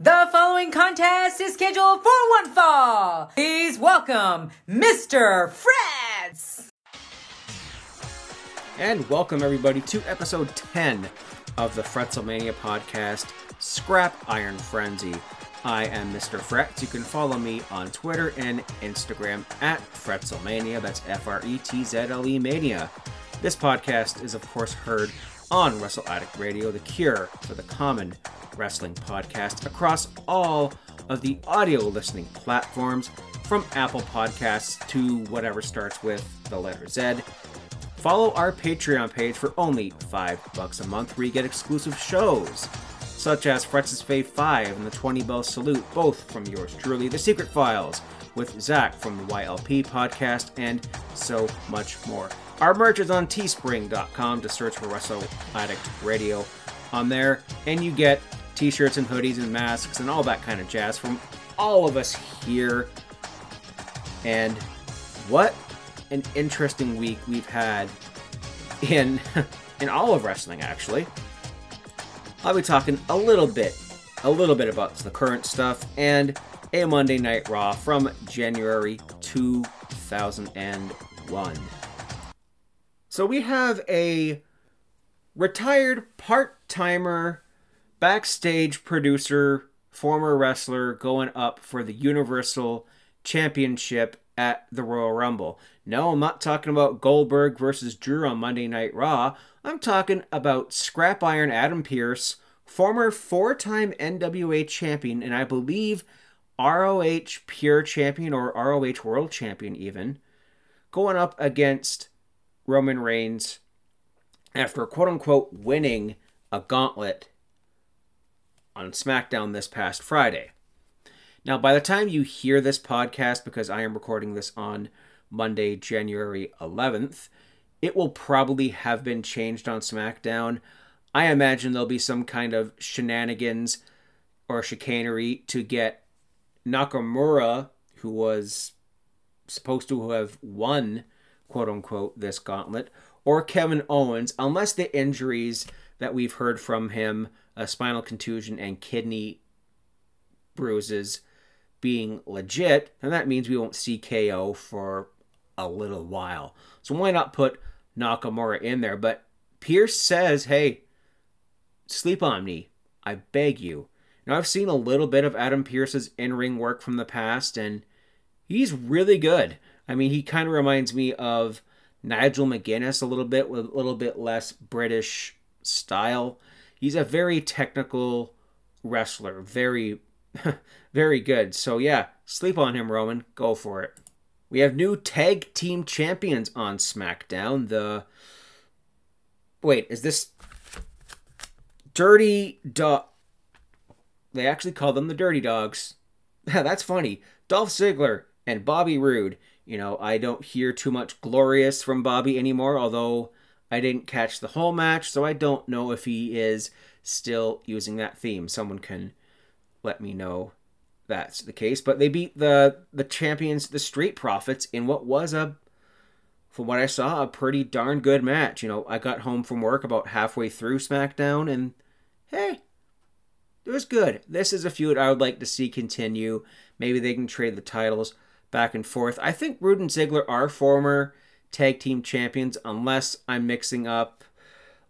The following contest is scheduled for one fall. Please welcome Mr. Frets. And welcome everybody to episode 10 of the Fretzelmania podcast, Scrap Iron Frenzy. I am Mr. Frets. You can follow me on Twitter and Instagram at Fretzelmania. That's F R E T Z L E Mania. This podcast is, of course, heard on Wrestle Addict Radio, the cure for the common wrestling podcast, across all of the audio listening platforms, from Apple Podcasts to whatever starts with the letter Z. Follow our Patreon page for only five bucks a month, where you get exclusive shows such as Fretz's Fave 5 and the 20 Bell Salute, both from yours truly, The Secret Files with Zach from the YLP podcast, and so much more. Our merch is on teespring.com to search for Wrestle Addict Radio on there, and you get t shirts and hoodies and masks and all that kind of jazz from all of us here. And what an interesting week we've had in in all of wrestling actually. I'll be talking a little bit a little bit about the current stuff and a Monday Night Raw from January 2001. So we have a retired part-timer backstage producer, former wrestler going up for the Universal Championship at the Royal Rumble. No, I'm not talking about Goldberg versus Drew on Monday Night Raw. I'm talking about Scrap Iron Adam Pearce, former four time NWA champion, and I believe ROH Pure Champion or ROH World Champion, even, going up against Roman Reigns after quote unquote winning a gauntlet on SmackDown this past Friday. Now, by the time you hear this podcast, because I am recording this on Monday, January 11th, it will probably have been changed on SmackDown. I imagine there'll be some kind of shenanigans or chicanery to get Nakamura, who was supposed to have won, quote unquote, this gauntlet, or Kevin Owens, unless the injuries that we've heard from him, a spinal contusion and kidney bruises, being legit, and that means we won't see KO for a little while. So why not put Nakamura in there? But Pearce says, hey, sleep on me. I beg you. Now, I've seen a little bit of Adam Pearce's in ring work from the past, and he's really good. I mean, he kind of reminds me of Nigel McGuinness a little bit, with a little bit less British style. He's a very technical wrestler, very Very good. So yeah, sleep on him, Roman. Go for it. We have new tag team champions on SmackDown. The wait, is this Dirty Dog? They actually call them the Dirty Dogs. That's funny. Dolph Ziggler and Bobby Roode. You know, I don't hear too much glorious from Bobby anymore, although I didn't catch the whole match, so I don't know if he is still using that theme. Someone can let me know that's the case. But they beat the the champions, the Street Profits, in what was a, from what I saw, a pretty darn good match. You know, I got home from work about halfway through SmackDown, and hey, it was good. This is a feud I would like to see continue. Maybe they can trade the titles back and forth. I think Roode and Ziggler are former tag team champions, unless I'm mixing up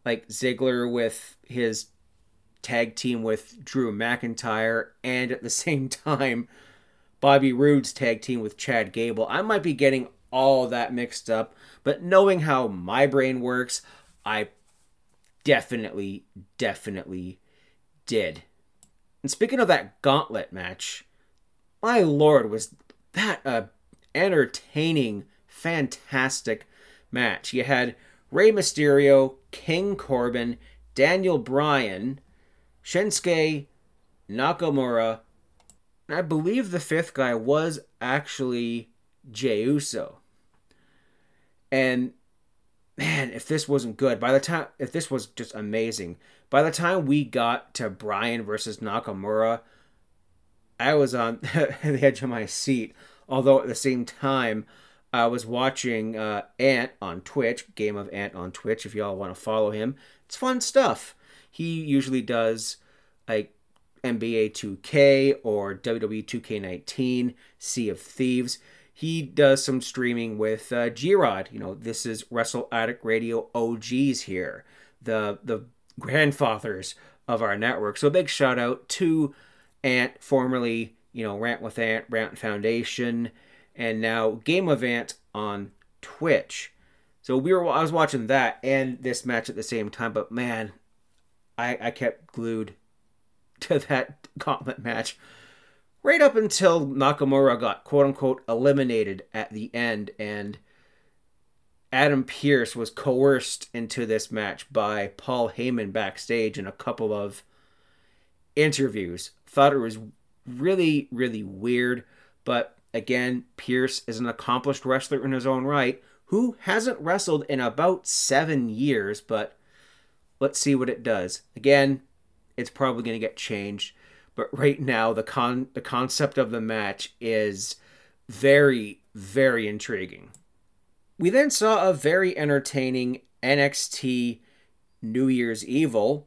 like Ziggler with his tag team with Drew McIntyre and at the same time Bobby Roode's tag team with Chad Gable. I might be getting all that mixed up, but knowing how my brain works, I definitely, definitely did. And speaking of that gauntlet match, my lord, was that a entertaining, fantastic match. You had Rey Mysterio, King Corbin, Daniel Bryan, Shinsuke Nakamura. I believe the fifth guy was actually Jey Uso. And man, if this wasn't good, by the time if this was just amazing, by the time we got to Bryan versus Nakamura, I was on the edge of my seat. Although at the same time, I was watching uh, Ant on Twitch, Game of Ant on Twitch. If y'all want to follow him, it's fun stuff he usually does like NBA 2K or WWE 2K19, Sea of Thieves. He does some streaming with uh, G-Rod. You know, this is Wrestle Addict Radio OGs here, the the grandfathers of our network. So big shout out to Ant, formerly you know Rant with Ant, Rant Foundation, and now Game of Ant on Twitch. So we were I was watching that and this match at the same time, but man, I I kept glued to that gauntlet match right up until Nakamura got quote unquote eliminated at the end and Adam Pearce was coerced into this match by Paul Heyman backstage in a couple of interviews. Thought it was really, really weird, but again, Pearce is an accomplished wrestler in his own right who hasn't wrestled in about seven years, but let's see what it does. Again, it's probably going to get changed, but right now the con the concept of the match is very, very intriguing. We then saw a very entertaining NXT New Year's Evil,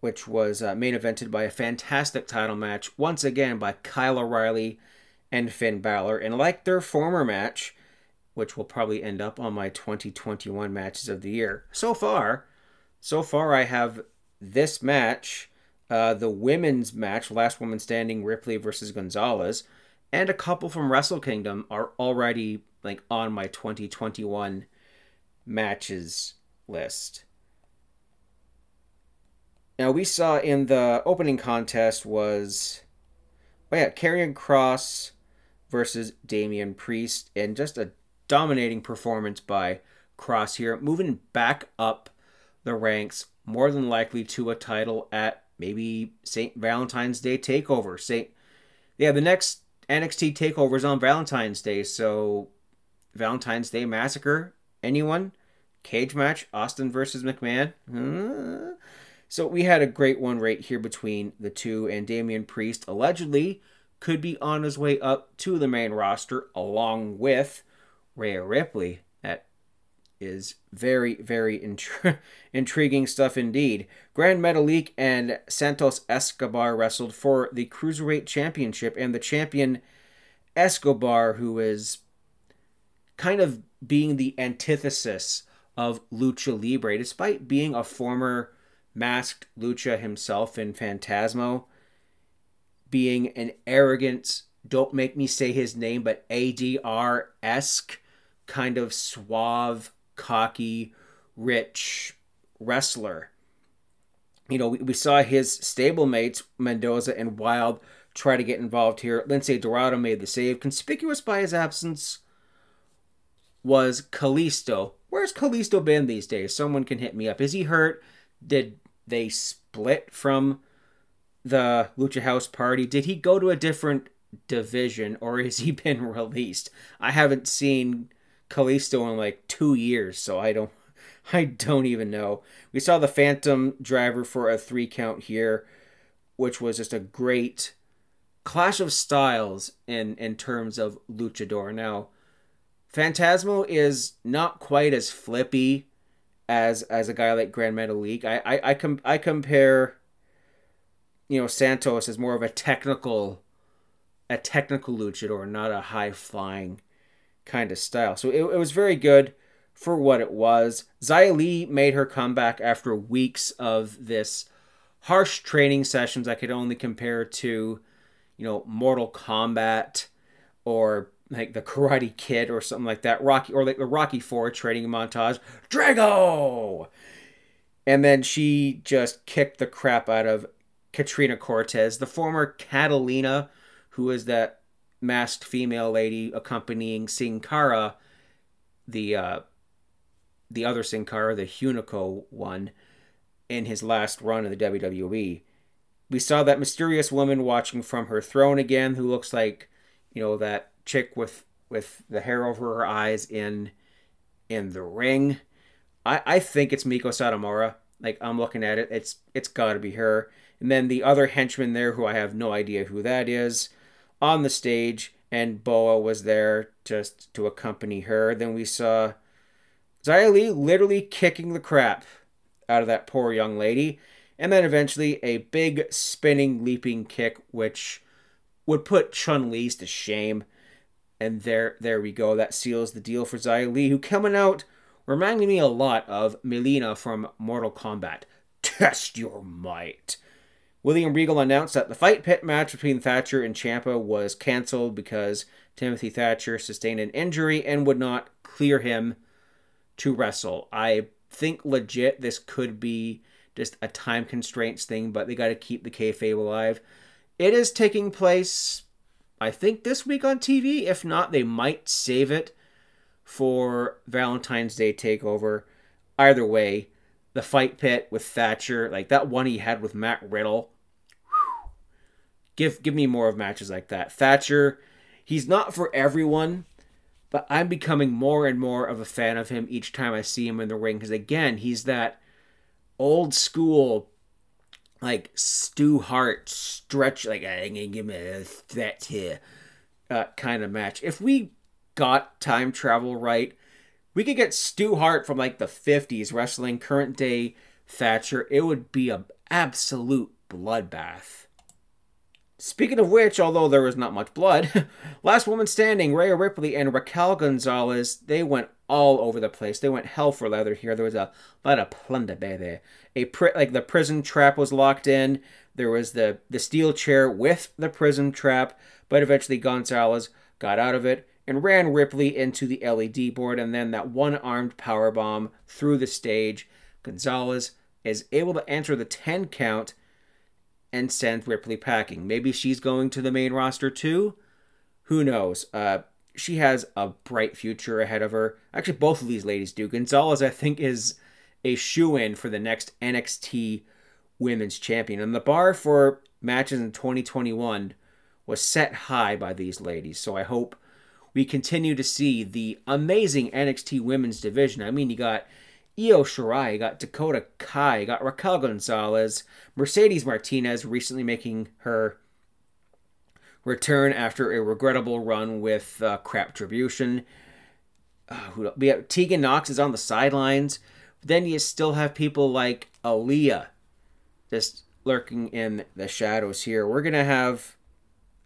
which was uh, main evented by a fantastic title match, once again by Kyle O'Reilly and Finn Balor. And like their former match, which will probably end up on my 2021 matches of the year, so far, so far I have this match, uh, the women's match, Last Woman Standing, Ripley versus Gonzalez, and a couple from Wrestle Kingdom are already like on my 2021 matches list. Now we saw in the opening contest was oh yeah, Karrion Kross versus Damian Priest and just a dominating performance by Kross here, moving back up the ranks, more than likely to a title at maybe St. Valentine's Day takeover. St. Yeah, the next NXT takeover is on Valentine's Day, so Valentine's Day Massacre? Anyone? Cage match? Austin versus McMahon? Huh? So we had a great one right here between the two, and Damian Priest allegedly could be on his way up to the main roster along with Rhea Ripley. That is very, very intri- intriguing stuff indeed. Gran Metalik and Santos Escobar wrestled for the Cruiserweight Championship, and the champion Escobar, who is kind of being the antithesis of Lucha Libre, despite being a former masked Lucha himself in Phantasmo, being an arrogant, don't make me say his name, but ADR esque, kind of suave, cocky, rich wrestler. You know, we, we saw his stablemates, Mendoza and Wilde, try to get involved here. Lince Dorado made the save. Conspicuous by his absence was Kalisto. Where's Kalisto been these days? Someone can hit me up. Is he hurt? Did they split from the Lucha House Party? Did he go to a different division or has he been released? I haven't seen Kalisto in like two years, so I don't I don't even know. We saw the Phantom driver for a three count here, which was just a great clash of styles in in terms of luchador. Now, Phantasmo is not quite as flippy as as a guy like Gran Metalik. I I I, com- I compare you know Santos as more of a technical a technical luchador, not a high flying kind of style. So it, it was very good for what it was. Xia Li made her comeback after weeks of this harsh training sessions I could only compare to, you know, Mortal Kombat or like the Karate Kid or something like that. Rocky or like the Rocky Four training montage. Drago. And then she just kicked the crap out of Katrina Cortez, the former Catalina, who is that masked female lady accompanying Sin Cara, the uh, the other Sin Cara, the Hunico one, in his last run in the WWE. We saw that mysterious woman watching from her throne again, who looks like, you know, that chick with with the hair over her eyes in in the ring. I I think it's Meiko Satomura. Like I'm looking at it, it's it's got to be her. And then the other henchman there, who I have no idea who that is, on the stage, and Boa was there just to accompany her. Then we saw Xia Li literally kicking the crap out of that poor young lady. And then eventually a big spinning leaping kick, which would put Chun Li's to shame. And there, there we go. That seals the deal for Xia Li, who coming out reminding me a lot of Melina from Mortal Kombat. Test your might. William Regal announced that the fight pit match between Thatcher and Ciampa was canceled because Timothy Thatcher sustained an injury and would not clear him to wrestle. I think legit this could be just a time constraints thing, but they got to keep the kayfabe alive. It is taking place, I think, this week on TV. If not, they might save it for Valentine's Day Takeover. Either way, the fight pit with Thatcher, like that one he had with Matt Riddle. Give give me more of matches like that. Thatcher, he's not for everyone, but I'm becoming more and more of a fan of him each time I see him in the ring because again, he's that old school like Stu Hart stretch like I can give me a that here uh, kind of match. If we got time travel right, we could get Stu Hart from like the 50s wrestling current day Thatcher. It would be an absolute bloodbath. Speaking of which, although there was not much blood, last woman standing, Rhea Ripley and Raquel Gonzalez, they went all over the place. They went hell for leather here. There was a lot of plunder, baby. A pri- like the Prism Trap was locked in. There was the the steel chair with the Prism Trap, but eventually Gonzalez got out of it and ran Ripley into the LED board, and then that one-armed power bomb through the stage. Gonzalez is able to answer the 10 count and send Ripley packing. Maybe she's going to the main roster too. Who knows? Uh, she has a bright future ahead of her. Actually, both of these ladies do. Gonzalez, I think, is a shoe in for the next NXT Women's Champion. And the bar for matches in 2021 was set high by these ladies. So I hope we continue to see the amazing NXT Women's division. I mean, you got Io Shirai, you got Dakota Kai, you got Raquel Gonzalez, Mercedes Martinez recently making her return after a regrettable run with uh, Craptribution. Uh, we have Tegan Nox is on the sidelines. Then you still have people like Aliyah just lurking in the shadows here. We're gonna have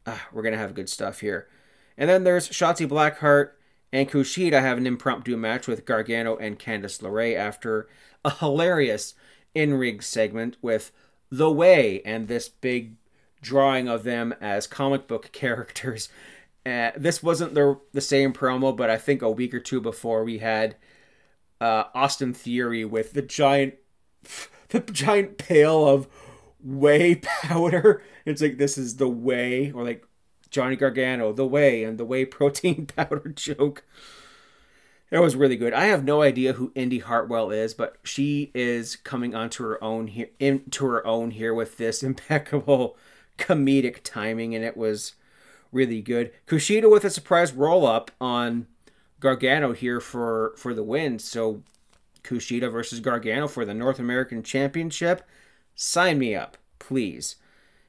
uh, we're gonna have good stuff here. And then there's Shotzi Blackheart and Kushida have an impromptu match with Gargano and Candice LeRae after a hilarious in-ring segment with The Way and this big drawing of them as comic book characters. Uh, this wasn't the the same promo, but I think a week or two before we had uh, Austin Theory with the giant the giant pail of whey powder. It's like this is the whey, or like Johnny Gargano, the whey and the whey protein powder joke. That was really good. I have no idea who Indi Hartwell is, but she is coming onto her own here into her own here with this impeccable comedic timing, and it was really good. Kushida with a surprise roll up on Gargano here for for the win. So Kushida versus Gargano for the North American Championship. Sign me up, please.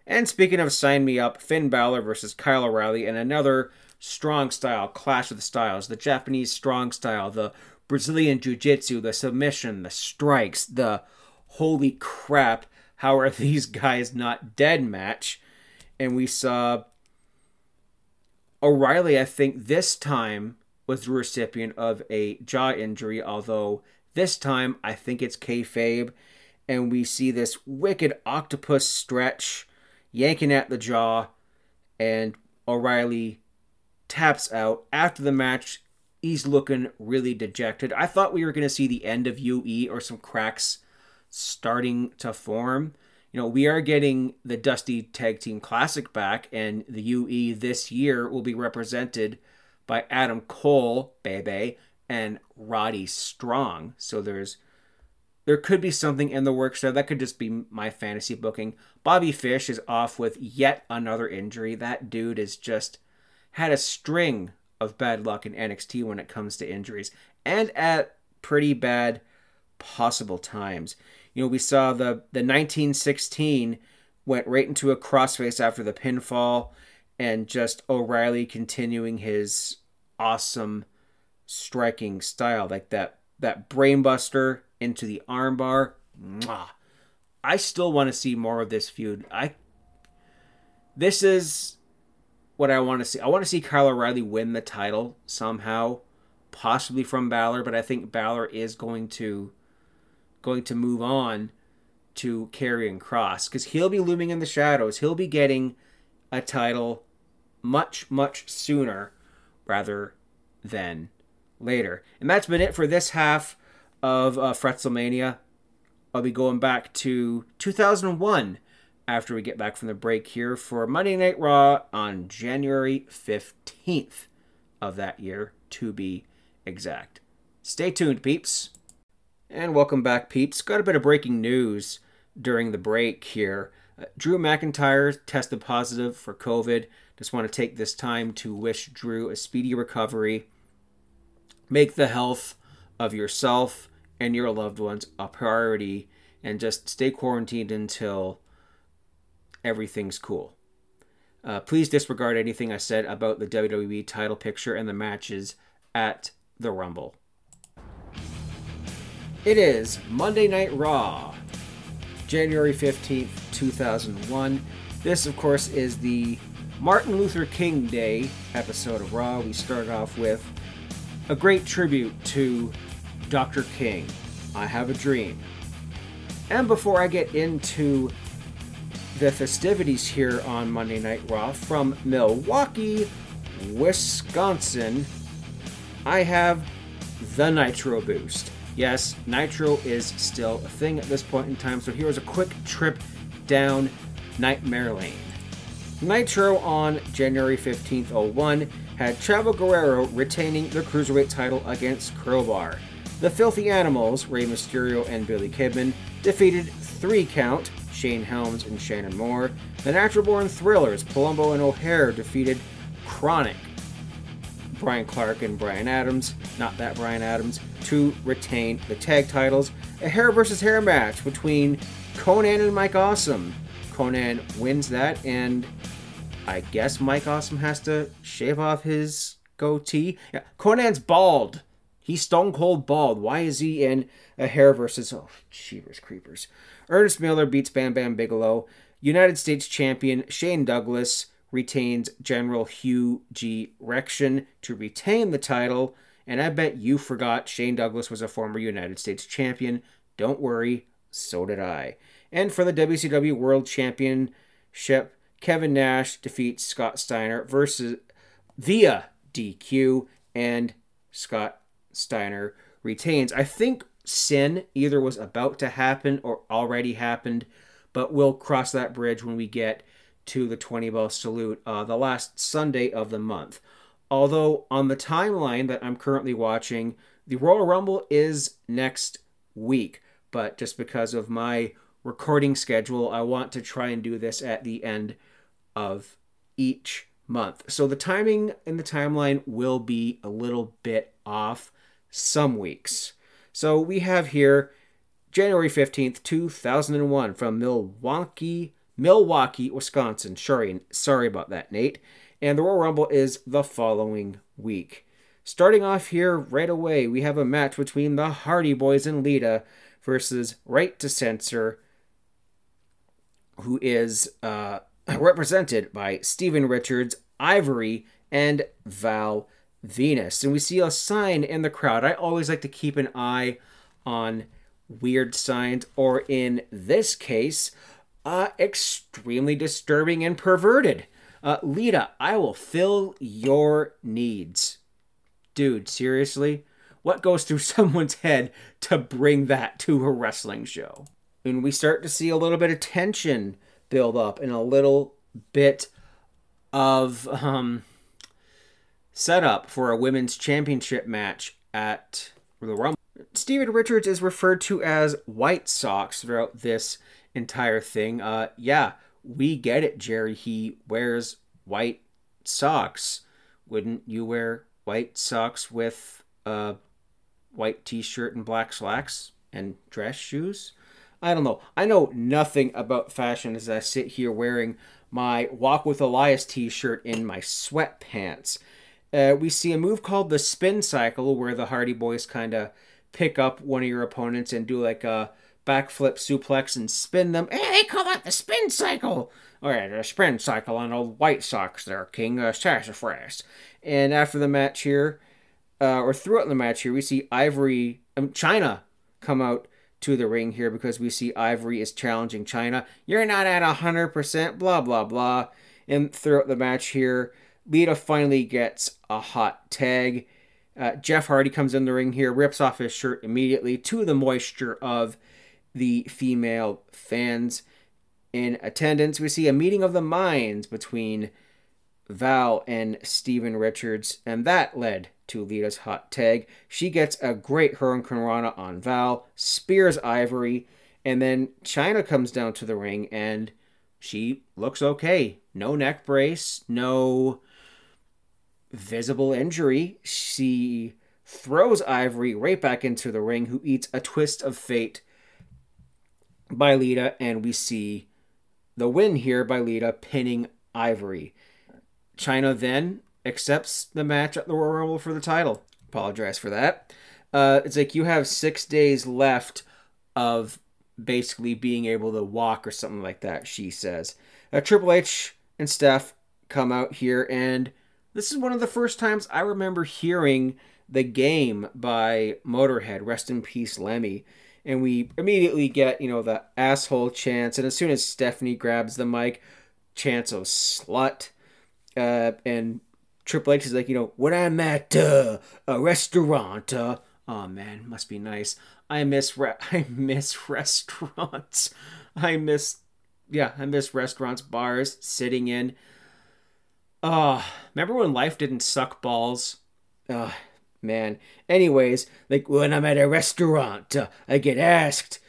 And speaking of sign me up, Finn Balor versus Kyle O'Reilly and another strong style clash of the styles. The Japanese strong style, the Brazilian Jiu Jitsu, the submission, the strikes, the holy crap, how are these guys not dead match? And we saw O'Reilly, I think this time was the recipient of a jaw injury, although this time I think it's kayfabe. And we see this wicked octopus stretch yanking at the jaw, and O'Reilly taps out. After the match, he's looking really dejected. I thought we were going to see the end of UE or some cracks starting to form. You know, we are getting the Dusty Tag Team Classic back, and the UE this year will be represented by Adam Cole, Bebe, and Roddy Strong. So there's there could be something in the works there. That could just be my fantasy booking. Bobby Fish is off with yet another injury. That dude has just had a string of bad luck in NXT when it comes to injuries, and at pretty bad possible times. You know, we saw the the 1916 went right into a crossface after the pinfall, and just O'Reilly continuing his awesome striking style, like that that brainbuster into the armbar. I still want to see more of this feud. I this is what I want to see. I want to see Kyle O'Reilly win the title somehow, possibly from Balor, but I think Balor is going to going to move on to Karrion Kross because he'll be looming in the shadows. He'll be getting a title much much sooner rather than later. And that's been it for this half of uh, Fretzelmania. I'll be going back to 2001 after we get back from the break here for Monday Night Raw on January 15th of that year, to be exact. Stay tuned, peeps. And welcome back, peeps. Got a bit of breaking news during the break here. Uh, Drew McIntyre tested positive for COVID. Just want to take this time to wish Drew a speedy recovery. Make the health of yourself and your loved ones a priority and just stay quarantined until everything's cool. Uh, please disregard anything I said about the WWE title picture and the matches at the Rumble. It is Monday Night Raw, January 15th, 2001. This, of course, is the Martin Luther King Day episode of Raw. We start off with a great tribute to Dr. King. I have a dream. And before I get into the festivities here on Monday Night Raw from Milwaukee, Wisconsin, I have the Nitro Boost. Yes, Nitro is still a thing at this point in time, so here's a quick trip down Nightmare Lane. Nitro on January 15th, 01 had Chavo Guerrero retaining the Cruiserweight title against Crowbar. The Filthy Animals, Rey Mysterio and Billy Kidman, defeated Three Count, Shane Helms and Shannon Moore. The Natural Born Thrillers, Palumbo and O'Haire defeated Chronic, Brian Clark and Brian Adams, not that Brian Adams, to retain the tag titles. A hair versus hair match between Konnan and Mike Awesome. Konnan wins that, and I guess Mike Awesome has to shave off his goatee. Yeah, Konnan's bald. He's stone cold bald. Why is he in a hair versus oh cheevers creepers? Ernest Miller beats Bam Bam Bigelow. United States champion Shane Douglas retains General Hugh G. Rection to retain the title. And I bet you forgot Shane Douglas was a former United States champion. Don't worry, so did I. And for the WCW World Championship, Kevin Nash defeats Scott Steiner versus via DQ, and Scott Steiner retains. I think Sin either was about to happen or already happened, but we'll cross that bridge when we get to the 20 bell salute, uh, the last Sunday of the month. Although on the timeline that I'm currently watching, the Royal Rumble is next week, but just because of my recording schedule, I want to try and do this at the end of each month. So the timing and the timeline will be a little bit off some weeks. So we have here January 15th, 2001 from Milwaukee, Milwaukee, Wisconsin. Sorry, sorry about that, Nate. And the Royal Rumble is the following week. Starting off here right away, we have a match between the Hardy Boys and Lita versus Right to Censor, who is uh, represented by Steven Richards, Ivory, and Val Venis. And we see a sign in the crowd. I always like to keep an eye on weird signs, or in this case, uh, extremely disturbing and perverted. Uh, Lita, I will fill your needs. Dude, seriously? What goes through someone's head to bring that to a wrestling show? And we start to see a little bit of tension build up and a little bit of um, setup for a women's championship match at the Rumble. Steven Richards is referred to as White Sox throughout this entire thing. Uh, yeah, we get it, Jerry. He wears white socks. Wouldn't you wear white socks with a white t-shirt and black slacks and dress shoes? I don't know. I know nothing about fashion as I sit here wearing my Walk with Elias t-shirt in my sweatpants uh, we see a move called the spin cycle where the Hardy Boys kind of pick up one of your opponents and do like a backflip suplex and spin them. Hey, they call that the spin cycle. All right, a spin cycle on old White Sox there, King uh, Sassafras. And after the match here, uh, or throughout the match here, we see Ivory, um, Chyna come out to the ring here because we see Ivory is challenging Chyna. You're not at 100%, blah, blah, blah. And throughout the match here, Lita finally gets a hot tag. Uh, Jeff Hardy comes in the ring here, rips off his shirt immediately to the moisture of the female fans in attendance. We see a meeting of the minds between Val and Steven Richards, and that led to Lita's hot tag. She gets a great Hurricanrana on Val, spears Ivory, and then Chyna comes down to the ring and she looks okay. No neck brace, no visible injury. She throws Ivory right back into the ring, who eats a twist of fate by Lita, and we see the win here by Lita pinning Ivory. Chyna then accepts the match at the Royal Rumble for the title. Apologize for that. Uh, it's like you have six days left of basically being able to walk or something like that, she says. Uh, Triple H and Steph come out here, and this is one of the first times I remember hearing the game by Motorhead, Rest in Peace Lemmy. And we immediately get, you know, the asshole chance. And as soon as Stephanie grabs the mic, chance of slut. Uh, and Triple H is like, you know, when I'm at uh, a restaurant, uh, oh man, must be nice. I miss re- I miss restaurants. I miss yeah, I miss restaurants, bars, sitting in. Oh, remember when life didn't suck balls? Oh, man. Anyways, like when I'm at a restaurant, uh, I get asked,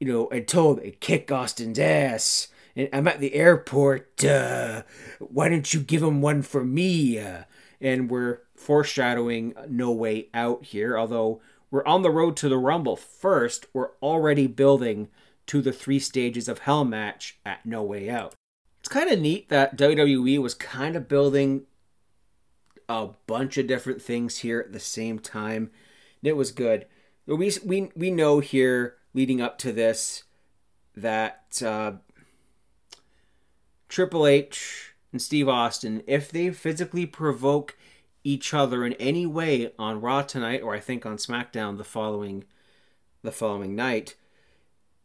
you know, and told to kick Austin's ass. And I'm at the airport. Uh, why don't you give him one for me? Uh, and we're foreshadowing No Way Out here, although we're on the road to the Rumble. First, we're already building to the three stages of Hell match at No Way Out. It's kind of neat that WWE was kind of building a bunch of different things here at the same time. It was good. We we we know here leading up to this that uh, Triple H and Steve Austin, if they physically provoke each other in any way on Raw tonight, or I think on SmackDown the following the following night,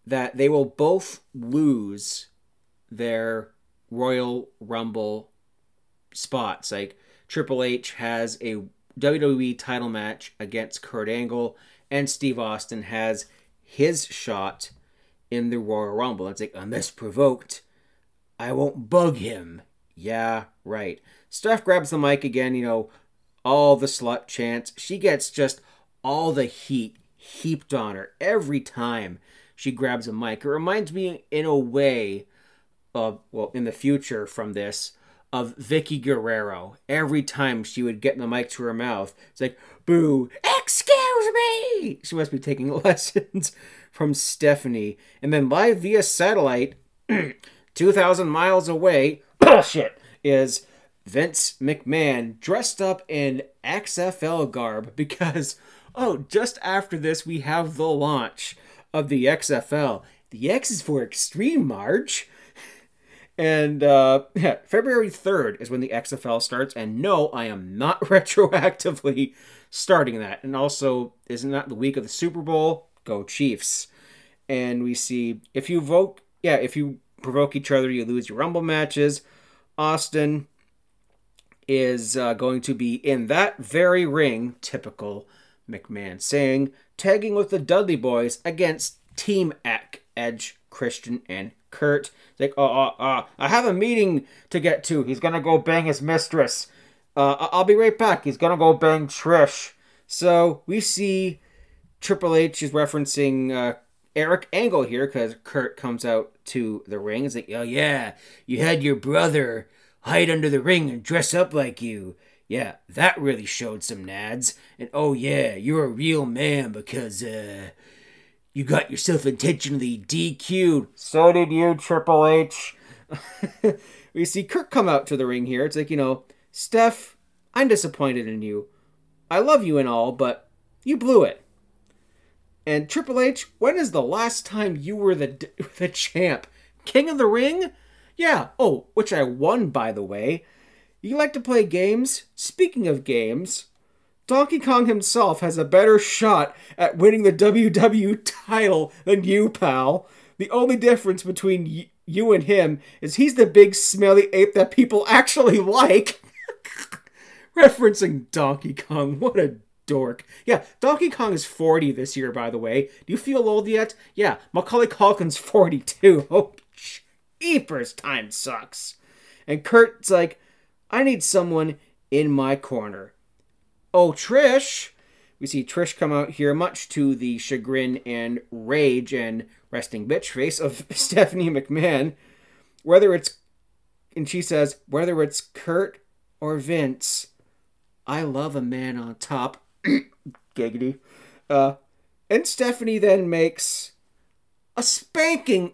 that they will both lose their Royal Rumble spots. Like Triple H has a WWE title match against Kurt Angle, and Steve Austin has his shot in the Royal Rumble. It's like, unless provoked, I won't bug him. Yeah, right. Steph grabs the mic again, you know, all the slut chants. She gets just all the heat heaped on her every time she grabs a mic. It reminds me, in a way, of, well, in the future from this, of Vickie Guerrero. Every time she would get the mic to her mouth, it's like, boo, excuse me! She must be taking lessons from Stephanie. And then live via satellite, 2,000 miles away, oh, bullshit, is Vince McMahon dressed up in XFL garb because, oh, just after this, we have the launch of the XFL. The X is for Extreme March. And uh, yeah, February 3rd is when the XFL starts. And no, I am not retroactively starting that. And also, isn't that the week of the Super Bowl? Go Chiefs. And we see if you vote, yeah, if you provoke each other, you lose your Rumble matches. Austin is uh, going to be in that very ring, typical McMahon saying, tagging with the Dudley Boys against Team Eck, Edge, Christian, and Kurt. Like, oh, uh, uh, I have a meeting to get to. He's gonna go bang his mistress. Uh, I'll be right back. He's gonna go bang Trish. So we see Triple H is referencing uh, Eric Angle here because Kurt comes out to the ring. It's like, oh yeah, you had your brother hide under the ring and dress up like you. Yeah, that really showed some nads. And oh yeah, you're a real man because uh you got yourself intentionally DQ'd. So did you, Triple H. we see Kurt come out to the ring here. It's like, you know, Steph, I'm disappointed in you. I love you and all, but you blew it. And Triple H, when is the last time you were the the champ? King of the Ring? Yeah. Oh, which I won, by the way. You like to play games? Speaking of games, Donkey Kong himself has a better shot at winning the WW title than you, pal. The only difference between y- you and him is he's the big smelly ape that people actually like. Referencing Donkey Kong, what a dork. Yeah, Donkey Kong is 40 this year, by the way. Do you feel old yet? Yeah, Macaulay Culkin's 42. Oh, jeepers, time sucks. And Kurt's like, I need someone in my corner. Oh, Trish! We see Trish come out here, much to the chagrin and rage and resting bitch face of Stephanie McMahon. Whether it's, and she says, whether it's Kurt or Vince, I love a man on top. Giggity. Uh, and Stephanie then makes a spanking,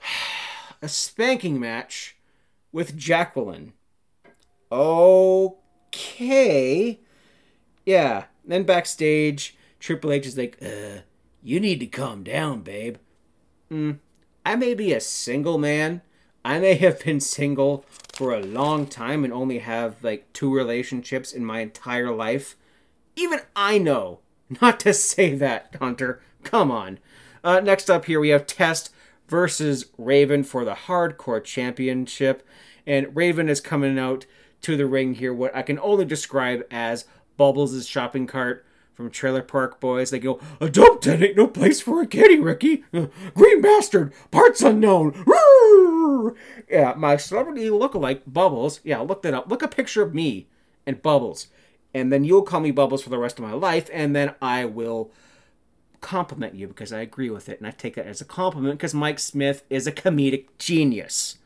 a spanking match with Jacqueline. Okay. Yeah. Then backstage, Triple H is like, uh, you need to calm down, babe. Mm, I may be a single man. I may have been single for a long time and only have like two relationships in my entire life. Even I know not to say that, Hunter. Come on. Uh, next up here, we have Test versus Raven for the Hardcore Championship. And Raven is coming out to the ring here, what I can only describe as Bubbles' shopping cart from Trailer Park Boys. They go, A dope den ain't no place for a kitty, Ricky. Green bastard, parts unknown. Yeah, my celebrity lookalike, Bubbles. Yeah, look that up. Look a picture of me and Bubbles. And then you'll call me Bubbles for the rest of my life, and then I will compliment you because I agree with it. And I take that as a compliment because Mike Smith is a comedic genius.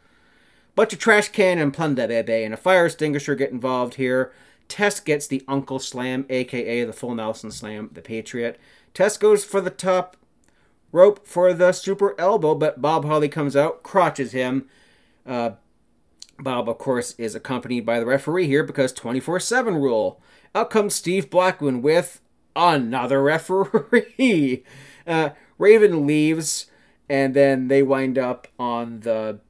Bunch of trash can and plunder, baby, and a fire extinguisher get involved here. Test gets the Uncle Slam, aka the Full Nelson Slam, the Patriot. Test goes for the top rope for the super elbow, but Bob Holly comes out, crotches him. Uh, Bob, of course, is accompanied by the referee here because 24 7 rule. Out comes Steve Blackman with another referee. Uh, Raven leaves, and then they wind up on the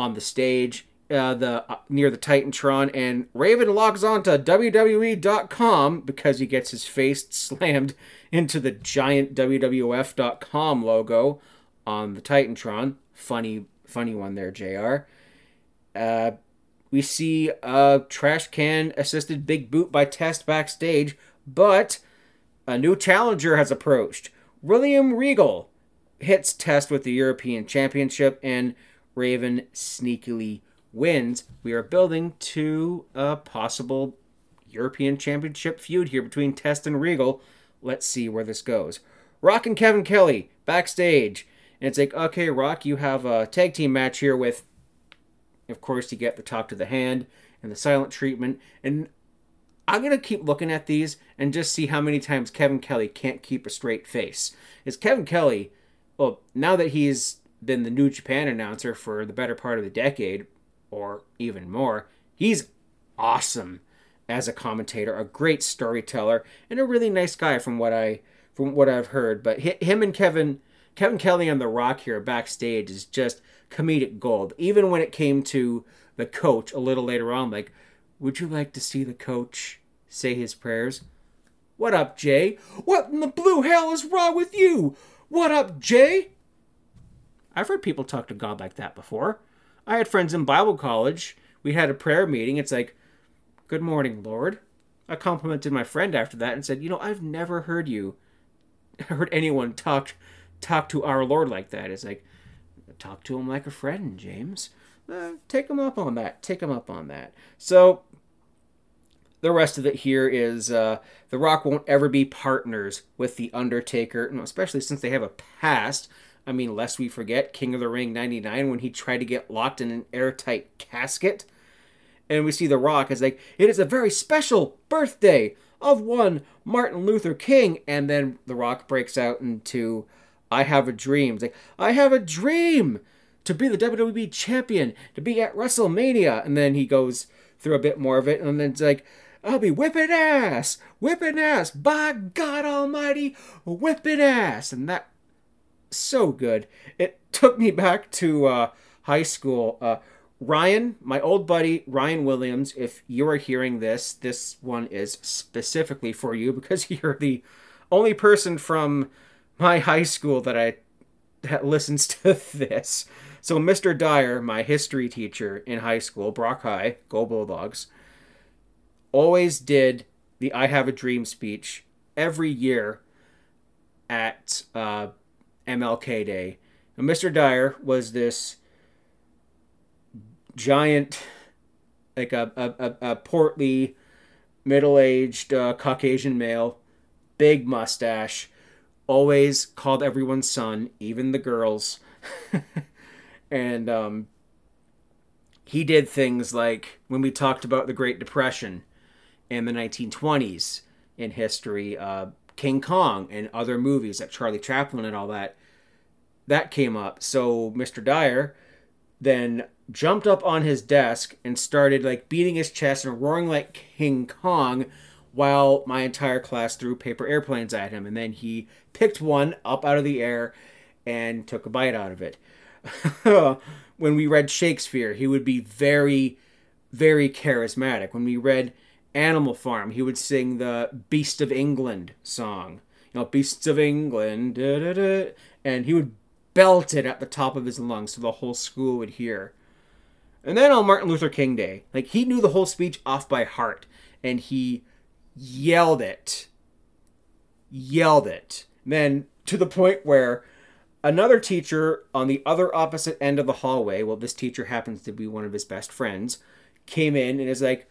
on the stage uh, the uh, near the Titantron, and Raven logs on to WWE.com because he gets his face slammed into the giant WWF.com logo on the Titantron. Funny, funny one there, Jr. Uh, we see a trash can assisted big boot by Test backstage, but a new challenger has approached. William Regal hits Test with the European Championship, and Raven sneakily wins, we are building to a possible European Championship feud here between Test and Regal. Let's see where this goes. Rock and Kevin Kelly backstage. And it's like, okay, Rock, you have a tag team match here with, of course, you get the talk to the hand and the silent treatment. And I'm going to keep looking at these and just see how many times Kevin Kelly can't keep a straight face. Is Kevin Kelly, well, now that he's been the New Japan announcer for the better part of the decade, or even more. He's awesome as a commentator, a great storyteller, and a really nice guy from what I from what I've heard. But him and Kevin Kevin Kelly on the Rock here backstage is just comedic gold. Even when it came to the coach a little later on, like, would you like to see the coach say his prayers? What up, Jay? What in the blue hell is wrong with you? What up, Jay? I've heard people talk to God like that before. I had friends in Bible college. We had a prayer meeting. It's like, Good morning, Lord. I complimented my friend after that and said, You know, I've never heard you, heard anyone talk, talk to our Lord like that. It's like, talk to him like a friend, James. Uh, take him up on that. Take him up on that. So, the rest of it here is uh, The Rock won't ever be partners with The Undertaker, especially since they have a past I mean, lest we forget King of the Ring 99 when he tried to get locked in an airtight casket. And we see The Rock as like, it is a very special birthday of one Martin Luther King. And then The Rock breaks out into, I have a dream. It's like, I have a dream to be the WWE champion, to be at WrestleMania. And then he goes through a bit more of it. And then it's like, I'll be whipping ass, whipping ass. By God Almighty, whipping ass, and that so good. It took me back to uh, high school. Uh, Ryan, my old buddy Ryan Williams, if you are hearing this, this one is specifically for you because you're the only person from my high school that I that listens to this. So Mr. Dyer, my history teacher in high school, Brock High, go Bulldogs, always did the I Have a Dream speech every year at uh, MLK Day. And Mr. Dyer was this giant, like a, a, a portly, middle aged uh, Caucasian male, big mustache, always called everyone son, even the girls. and um, he did things like when we talked about the Great Depression in the 1920s in history, uh, King Kong and other movies like Charlie Chaplin and all that, that came up. So Mr. Dyer then jumped up on his desk and started like beating his chest and roaring like King Kong while my entire class threw paper airplanes at him. And then he picked one up out of the air and took a bite out of it. when we read Shakespeare, he would be very, very charismatic. When we read Animal Farm, he would sing the Beast of England song. You know, Beasts of England, da, da, da, and he would belt it at the top of his lungs so the whole school would hear. And then on Martin Luther King Day, like he knew the whole speech off by heart and he yelled it. Yelled it. And then to the point where another teacher on the other opposite end of the hallway, well, this teacher happens to be one of his best friends, came in and is like,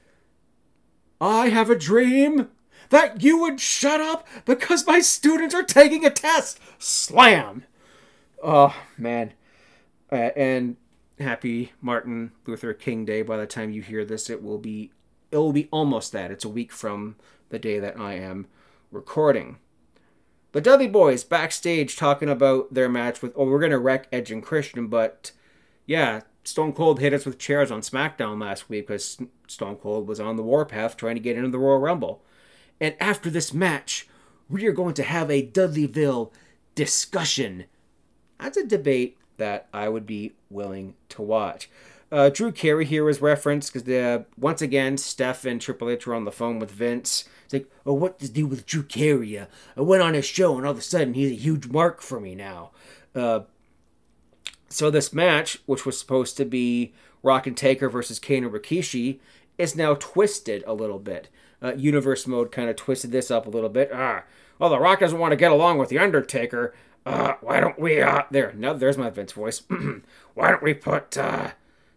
I have a dream that you would shut up because my students are taking a test. Slam! Oh, man. Uh, and happy Martin Luther King Day. By the time you hear this, it will be it will be almost that. It's a week from the day that I am recording. The Dudley Boyz backstage talking about their match with oh we're gonna wreck Edge and Christian, but yeah, Stone Cold hit us with chairs on SmackDown last week because Stone Cold was on the warpath trying to get into the Royal Rumble. And after this match, we are going to have a Dudleyville discussion. That's a debate that I would be willing to watch. Uh, Drew Carey here was referenced because uh, once again, Steph and Triple H were on the phone with Vince. It's like, oh, what to do with Drew Carey? Uh, I went on his show, and all of a sudden, he's a huge mark for me now. Uh, so this match, which was supposed to be Rock and Taker versus Kane and Rikishi, is now twisted a little bit. Uh, Universe mode kind of twisted this up a little bit. Ah, well, The Rock doesn't want to get along with The Undertaker. Uh, why don't we, uh, there, now there's my Vince voice. why don't we put, uh,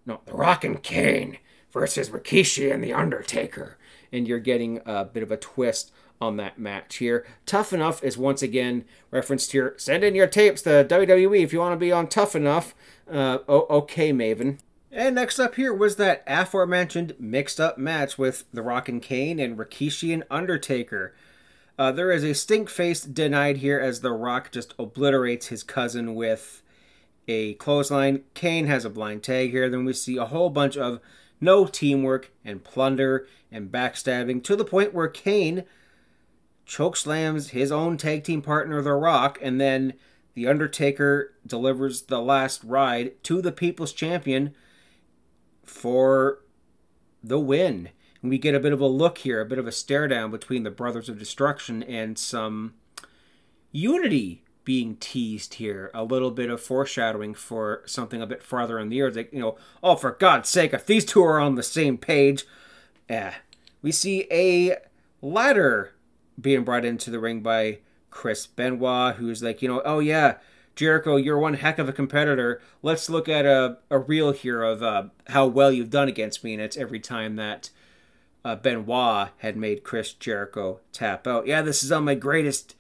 no, The Rock and Kane versus Rikishi and The Undertaker. And you're getting a bit of a twist on that match here. Tough Enough is once again referenced here. Send in your tapes to WWE if you want to be on Tough Enough. Uh, okay, Maven. And next up here was that aforementioned mixed up match with The Rock and Kane and Rikishi and Undertaker. Uh, there is a stink face denied here as The Rock just obliterates his cousin with a clothesline. Kane has a blind tag here. Then we see a whole bunch of no teamwork and plunder and backstabbing to the point where Kane chokeslams his own tag team partner, The Rock, and then The Undertaker delivers the last ride to the People's Champion for the win. And we get a bit of a look here, a bit of a stare down between the Brothers of Destruction and some unity being teased here. A little bit of foreshadowing for something a bit farther in the year. Like, you know, oh, for God's sake, if these two are on the same page, eh. We see a ladder being brought into the ring by Chris Benoit, who's like, you know, oh yeah, Jericho, you're one heck of a competitor. Let's look at a, a reel here of uh, how well you've done against me. And it's every time that uh, Benoit had made Chris Jericho tap out. Yeah, this is on my greatest.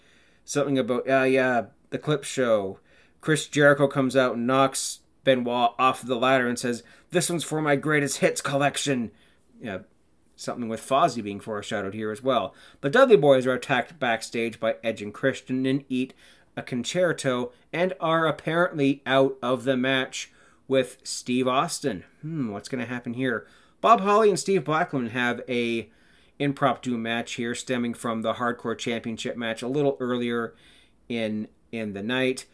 Something about, uh, yeah, the clip show. Chris Jericho comes out and knocks Benoit off the ladder and says, This one's for my greatest hits collection. Yeah, something with Fozzy being foreshadowed here as well. The Dudley Boyz are attacked backstage by Edge and Christian and eat a Con-Chair-To and are apparently out of the match with Steve Austin. Hmm, what's going to happen here? Bob Holly and Steve Blackman have a impromptu match here, stemming from the Hardcore Championship match a little earlier in in the night.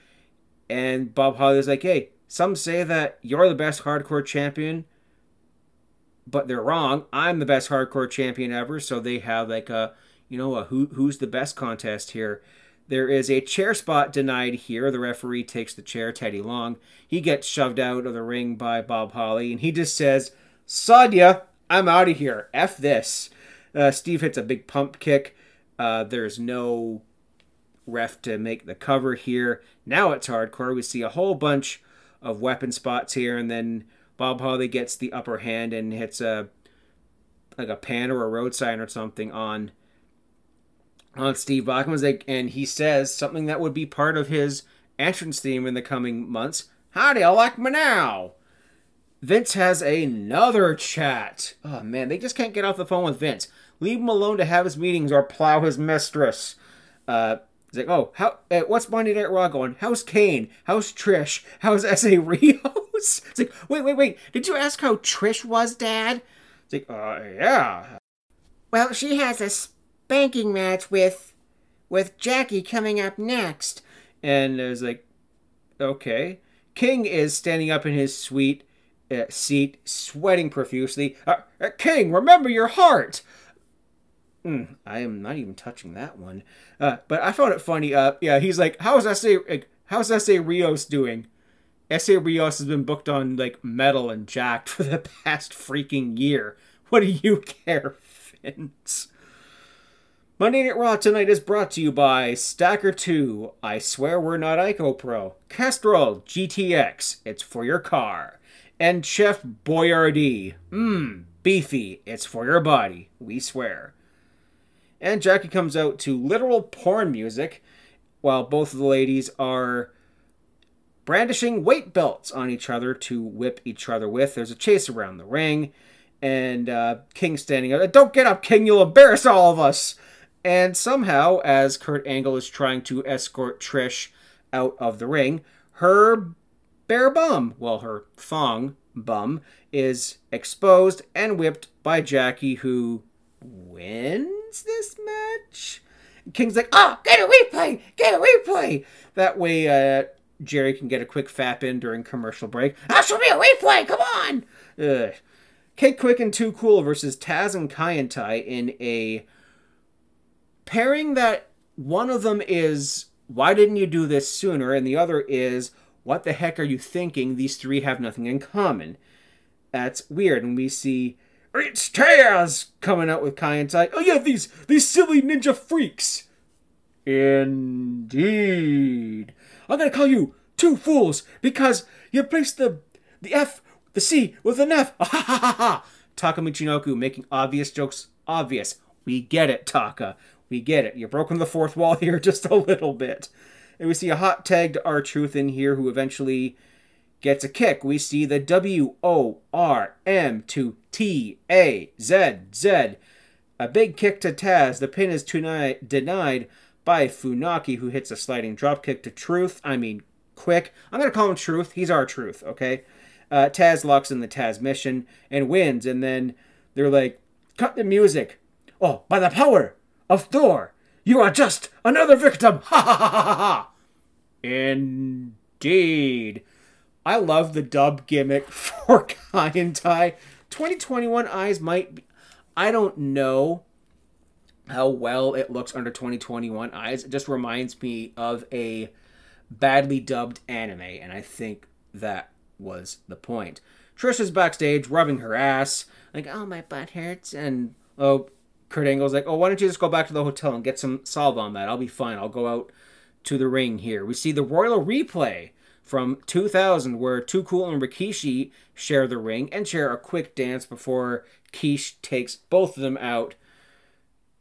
And Bob Holly is like, "Hey, some say that you're the best Hardcore champion." But they're wrong. I'm the best hardcore champion ever. So they have like a, you know, a who who's the best contest here. There is a chair spot denied here. The referee takes the chair, Teddy Long. He gets shoved out of the ring by Bob Holly, and he just says, Sadia, I'm out of here. F this. Uh, Steve hits a big pump kick. Uh, there's no ref to make the cover here. Now it's hardcore. We see a whole bunch of weapon spots here, and then Bob Holly gets the upper hand and hits a like a pan or a road sign or something on on Steve Blackman's like, and he says something that would be part of his entrance theme in the coming months. How do you like me now? Vince has another chat. Oh man, they just can't get off the phone with Vince. Leave him alone to have his meetings or plow his mistress. Uh, he's like, oh, how? Uh, what's Monday Night Raw going? How's Kane? How's Trish? How's Essa Rios? It's like, wait, wait, wait. Did you ask how Trish was, Dad? It's like, uh, yeah. Well, she has a spanking match with with Jackie coming up next. And I was like, okay. King is standing up in his suite uh, seat, sweating profusely. Uh, uh, King, remember your heart. Mm, I am not even touching that one. Uh, but I found it funny. Uh, yeah, he's like, "How's Essa? How's that say Rios doing?" Essa Rios has been booked on like metal and Jakked for the past freaking year. What do you care, Vince? Monday Night Raw tonight is brought to you by Stacker 2. I swear we're not Ico Pro. Castrol GTX. It's for your car. And Chef Boyardee. Mmm, beefy. It's for your body. We swear. And Jackie comes out to literal porn music while both of the ladies are brandishing weight belts on each other to whip each other with. There's a chase around the ring, and uh, King standing up. Don't get up, King! You'll embarrass all of us. And somehow, as Kurt Angle is trying to escort Trish out of the ring, her bare bum, well, her thong bum, is exposed and whipped by Jackie, who wins this match. King's like, oh, get a replay, get a replay. That way, uh, Jerry can get a quick fap in during commercial break. I'll show me a replay, come on. Ugh. K-Kwik and Too Cool versus Taz and Kaientai in a pairing that one of them is why didn't you do this sooner and the other is what the heck are you thinking these three have nothing in common that's weird and we see it's Taz coming out with Kaientai. Oh yeah, these these silly ninja freaks. Indeed. I'm gonna call you two fools because you placed the the F the C with an F. Ha ha ha ha. Taka making obvious jokes obvious. We get it, Taka. We get it. You've broken the fourth wall here just a little bit. And we see a hot tagged R-Truth in here who eventually gets a kick. We see the W O R M to T A Z Z. A big kick to Taz. The pin is tonight denied by Funaki, who hits a sliding dropkick to Truth. I mean, quick. I'm going to call him Truth. He's our Truth, okay? Uh, Taz locks in the Tazmission and wins. And then they're like, cut the music. Oh, by the power of Thor. You are just another victim. Ha ha ha ha ha. Indeed. I love the dub gimmick for Kaientai. 2021 eyes might be. I don't know how well it looks under 2021 eyes. It just reminds me of a badly dubbed anime, and I think that was the point. Trish is backstage rubbing her ass, like, oh, my butt hurts. And, oh, Kurt Angle's like, oh, why don't you just go back to the hotel and get some salve on that? I'll be fine. I'll go out to the ring here. We see the Royal replay from 2000 where Too Cool and Rikishi share the ring and share a quick dance before Kish takes both of them out.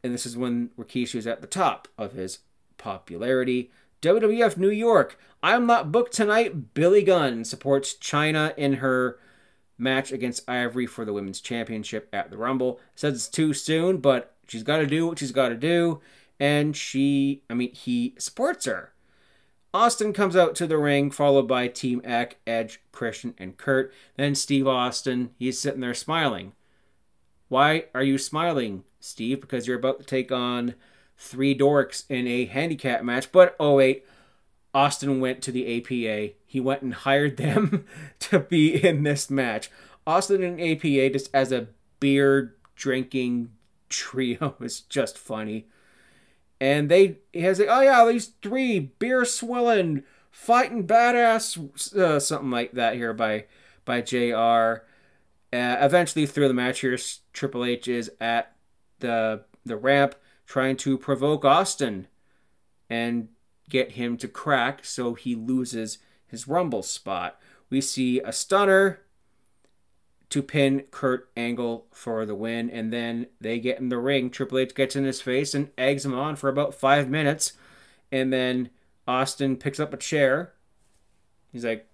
And this is when Rikishi is at the top of his popularity. WWF New York. I'm not booked tonight. Billy Gunn supports Chyna in her match against Ivory for the women's championship at the Rumble. Says it's too soon, but she's got to do what she's got to do. And she, I mean, he supports her. Austin comes out to the ring, followed by Team Eck, Edge, Christian, and Kurt. Then Steve Austin, he's sitting there smiling. Why are you smiling, Steve? Because you're about to take on three dorks in a handicap match. But oh wait, Austin went to the APA. He went and hired them to be in this match. Austin and APA just as a beer drinking trio is just funny. And they he has like, oh yeah, these three beer swilling, fighting badass, uh, something like that here by by Jr. Uh, eventually, through the match here, Triple H is at the the ramp trying to provoke Austin and get him to crack so he loses his Rumble spot. We see a stunner to pin Kurt Angle for the win, and then they get in the ring. Triple H gets in his face and eggs him on for about five minutes, and then Austin picks up a chair. He's like,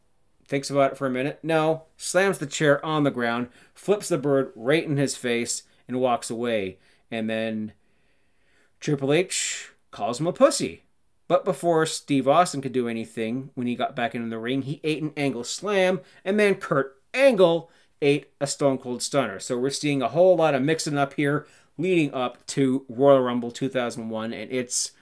thinks about it for a minute. No, slams the chair on the ground, flips the bird right in his face, and walks away. And then Triple H calls him a pussy. But before Steve Austin could do anything, when he got back into the ring, he ate an angle slam, and then Kurt Angle ate a Stone Cold Stunner. So we're seeing a whole lot of mixing up here leading up to Royal Rumble 2001, and it's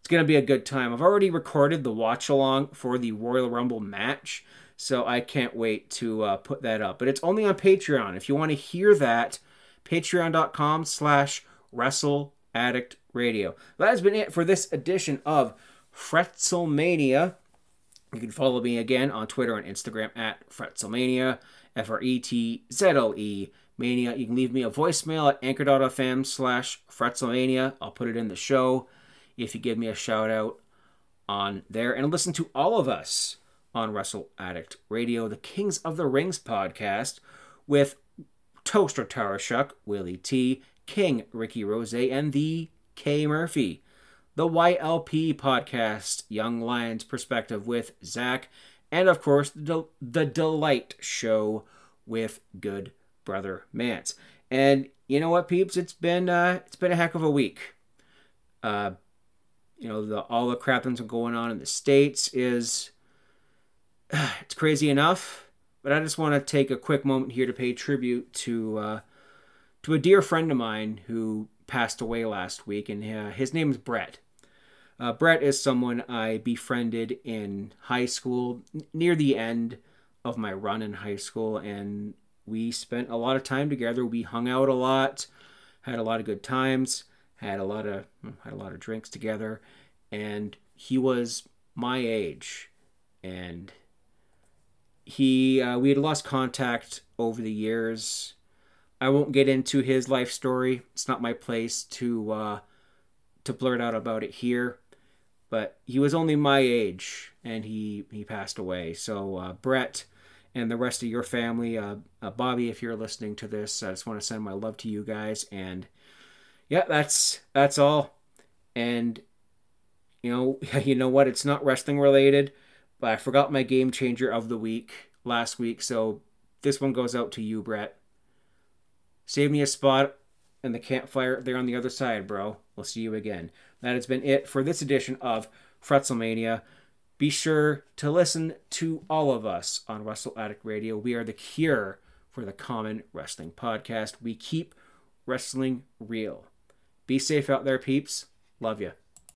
it's gonna be a good time. I've already recorded the watch along for the Royal Rumble match, so I can't wait to uh, put that up. But it's only on Patreon. If you want to hear that, patreon.com/slash Wrestle Addict Radio. That has been it for this edition of Fretzelmania. You can follow me again on Twitter and Instagram at Fretzelmania. F R E T Z L E Mania. You can leave me a voicemail at anchor.fm slash Fretzelmania. I'll put it in the show if you give me a shout out on there. And listen to all of us on Wrestle Addict Radio, the Kings of the Rings podcast with Toaster Tarashuk, Willie T, King Ricky Rose, and the K Murphy. The YLP podcast, Young Lions Perspective with Zach and of course the, the delight show with good brother Mance. And you know what, peeps? It's been uh, it's been a heck of a week. Uh, you know, the all the crap that's going on in the states is it's crazy enough. But I just want to take a quick moment here to pay tribute to uh, to a dear friend of mine who passed away last week, and uh, his name is Brett. Uh, Brett is someone I befriended in high school, near the end of my run in high school, and we spent a lot of time together. We hung out a lot, had a lot of good times, had a lot of had a lot of drinks together, and he was my age, and he uh, we had lost contact over the years. I won't get into his life story. It's not my place to uh, to blurt out about it here but he was only my age and he he passed away. So uh, Brett and the rest of your family, uh, uh, Bobby, if you're listening to this, I just want to send my love to you guys. And yeah, that's that's all. And you know, you know what? It's not wrestling related, but I forgot my game changer of the week last week, so this one goes out to you, Brett. Save me a spot in the campfire there on the other side, bro. We'll see you again. That has been it for this edition of Fretzelmania. Be sure to listen to all of us on Wrestle Addict Radio. We are the cure for the common wrestling podcast. We keep wrestling real. Be safe out there, peeps. Love you.